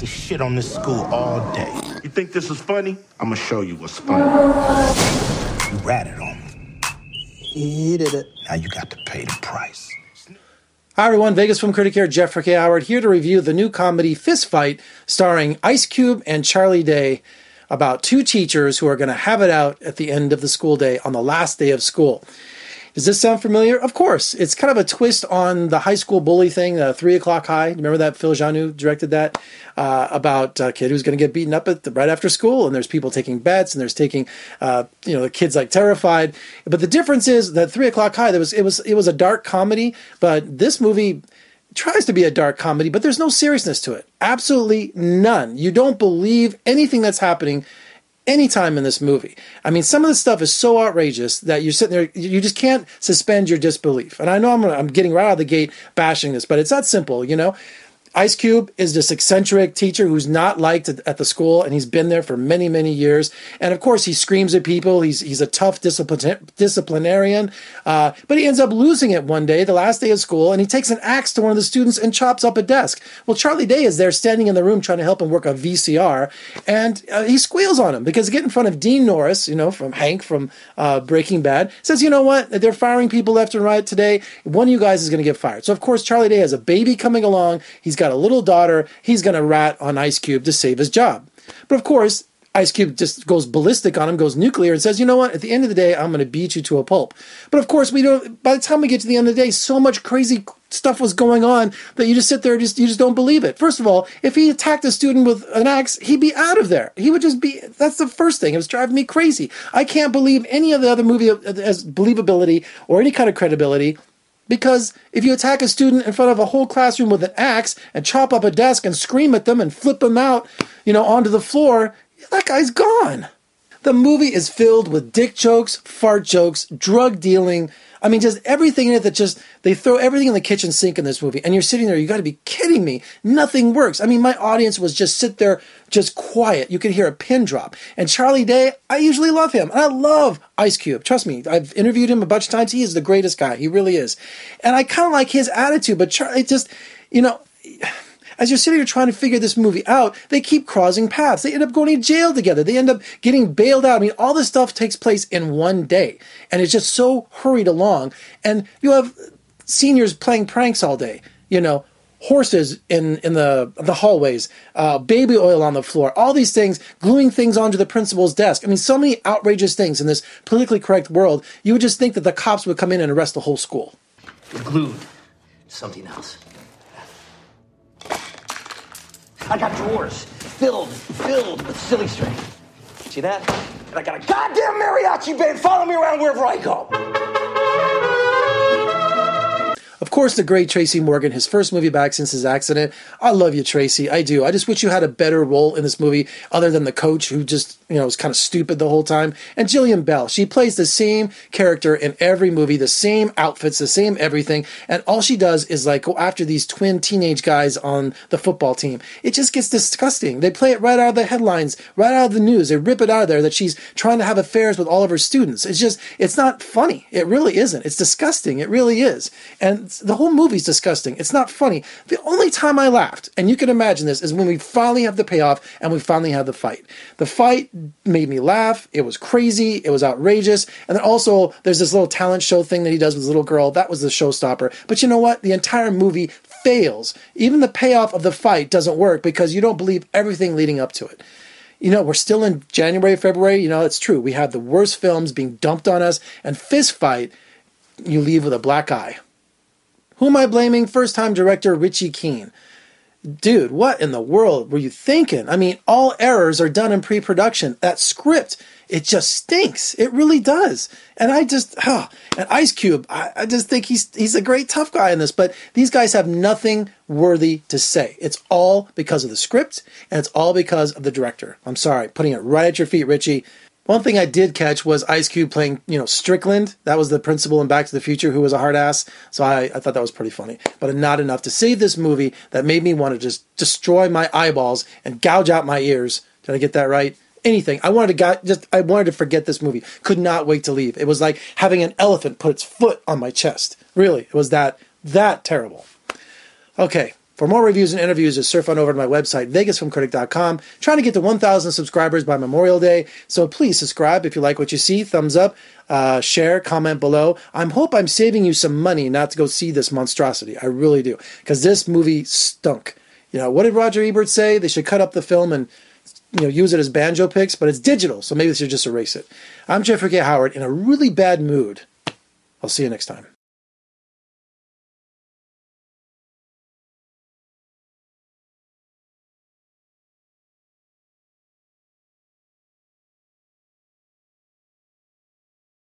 to shit on this school all day. You think this is funny? I'm gonna show you what's funny. You ratted on me. He did it. Now you got to pay the price. Hi everyone, Vegas film critic here, Jeffrey K. Howard, here to review the new comedy Fist Fight, starring Ice Cube and Charlie Day, about two teachers who are going to have it out at the end of the school day on the last day of school. Does this sound familiar? Of course. It's kind of a twist on the high school bully thing, the Three O'Clock High. Remember that Phil Joanou directed that uh, about a kid who's going to get beaten up at the, right after school, and there's people taking bets, and there's taking, uh, you know, the kids like terrified. But the difference is that Three O'Clock High, there was it was it was a dark comedy, but this movie tries to be a dark comedy, but there's no seriousness to it. Absolutely none. You don't believe anything that's happening anytime in this movie. I mean, some of the stuff is so outrageous that you're sitting there, you just can't suspend your disbelief. And I know I'm, I'm getting right out of the gate bashing this, but it's that simple, you know? Ice Cube is this eccentric teacher who's not liked at the school, and he's been there for many, many years. And of course, he screams at people. He's he's a tough disciplinarian, uh, but he ends up losing it one day, the last day of school, and he takes an axe to one of the students and chops up a desk. Well, Charlie Day is there, standing in the room, trying to help him work a VCR, and uh, he squeals on him because get in front of Dean Norris, you know, from Hank from uh, Breaking Bad, says, "You know what? They're firing people left and right today. One of you guys is going to get fired." So of course, Charlie Day has a baby coming along. He's got a little daughter. He's going to rat on Ice Cube to save his job. But of course, Ice Cube just goes ballistic on him, goes nuclear, and says, "You know what? At the end of the day, I'm going to beat you to a pulp." But of course, we don't. By the time we get to the end of the day, so much crazy stuff was going on that you just sit there, just you just don't believe it. First of all, if he attacked a student with an axe, he'd be out of there. He would just be. That's the first thing. It was driving me crazy. I can't believe any of the other movie uh, as believability or any kind of credibility because if you attack a student in front of a whole classroom with an axe and chop up a desk and scream at them and flip them out, you know, onto the floor, that guy's gone. The movie is filled with dick jokes, fart jokes, drug dealing, I mean, just everything in it that just, they throw everything in the kitchen sink in this movie. And you're sitting there, you got to be kidding me. Nothing works. I mean, my audience was just sit there, just quiet. You could hear a pin drop. And Charlie Day, I usually love him. And I love Ice Cube. Trust me, I've interviewed him a bunch of times. He is the greatest guy. He really is. And I kind of like his attitude, but Charlie just, you know, as you're sitting here trying to figure this movie out, they keep crossing paths. They end up going to jail together. They end up getting bailed out. I mean, all this stuff takes place in one day. And it's just so hurried along. And you have seniors playing pranks all day, you know, horses in, in the the hallways, uh, baby oil on the floor, all these things, gluing things onto the principal's desk. I mean, so many outrageous things in this politically correct world. You would just think that the cops would come in and arrest the whole school. Glued. Something else. I got drawers filled, filled with silly string. See that? And I got a goddamn mariachi band following me around wherever I go. Of course, the great Tracy Morgan, his first movie back since his accident. I love you, Tracy. I do. I just wish you had a better role in this movie other than the coach who just, you know, was kind of stupid the whole time. And Jillian Bell, she plays the same character in every movie, the same outfits, the same everything. And all she does is like go after these twin teenage guys on the football team. It just gets disgusting. They play it right out of the headlines, right out of the news. They rip it out of there that she's trying to have affairs with all of her students. It's just, it's not funny. It really isn't. It's disgusting. It really is. And the whole movie's disgusting. It's not funny. The only time I laughed, and you can imagine this, is when we finally have the payoff and we finally have the fight. The fight made me laugh. It was crazy. It was outrageous. And then also, there's this little talent show thing that he does with his little girl. That was the showstopper. But you know what? The entire movie fails. Even the payoff of the fight doesn't work because you don't believe everything leading up to it you know, we're still in January, February. You know, it's true. We have the worst films being dumped on us, and Fist Fight, you leave with a black eye. Who am I blaming? First time director Richie Keen. Dude, what in the world were you thinking? I mean, all errors are done in pre production. That script, it just stinks. It really does. And I just, oh, and Ice Cube, I, I just think he's he's a great tough guy in this, but these guys have nothing worthy to say. It's all because of the script and it's all because of the director. I'm sorry, putting it right at your feet, Richie. One thing I did catch was Ice Cube playing, you know, Strickland. That was the principal in Back to the Future who was a hard ass. So I, I thought that was pretty funny. But not enough to save this movie that made me want to just destroy my eyeballs and gouge out my ears. Did I get that right? Anything. I wanted to go, just I wanted to forget this movie. Could not wait to leave. It was like having an elephant put its foot on my chest. Really, it was that that terrible. Okay, For more reviews and interviews, just surf on over to my website, vegasfilmcritic.com. Trying to get to 1,000 subscribers by Memorial Day, so please subscribe if you like what you see. Thumbs up, uh, share, comment below. I hope I'm saving you some money not to go see this monstrosity. I really do, because this movie stunk. You know, what did Roger Ebert say? They should cut up the film and you know use it as banjo picks, but it's digital, so maybe they should just erase it. I'm Jeffrey K. Howard in a really bad mood. I'll see you next time.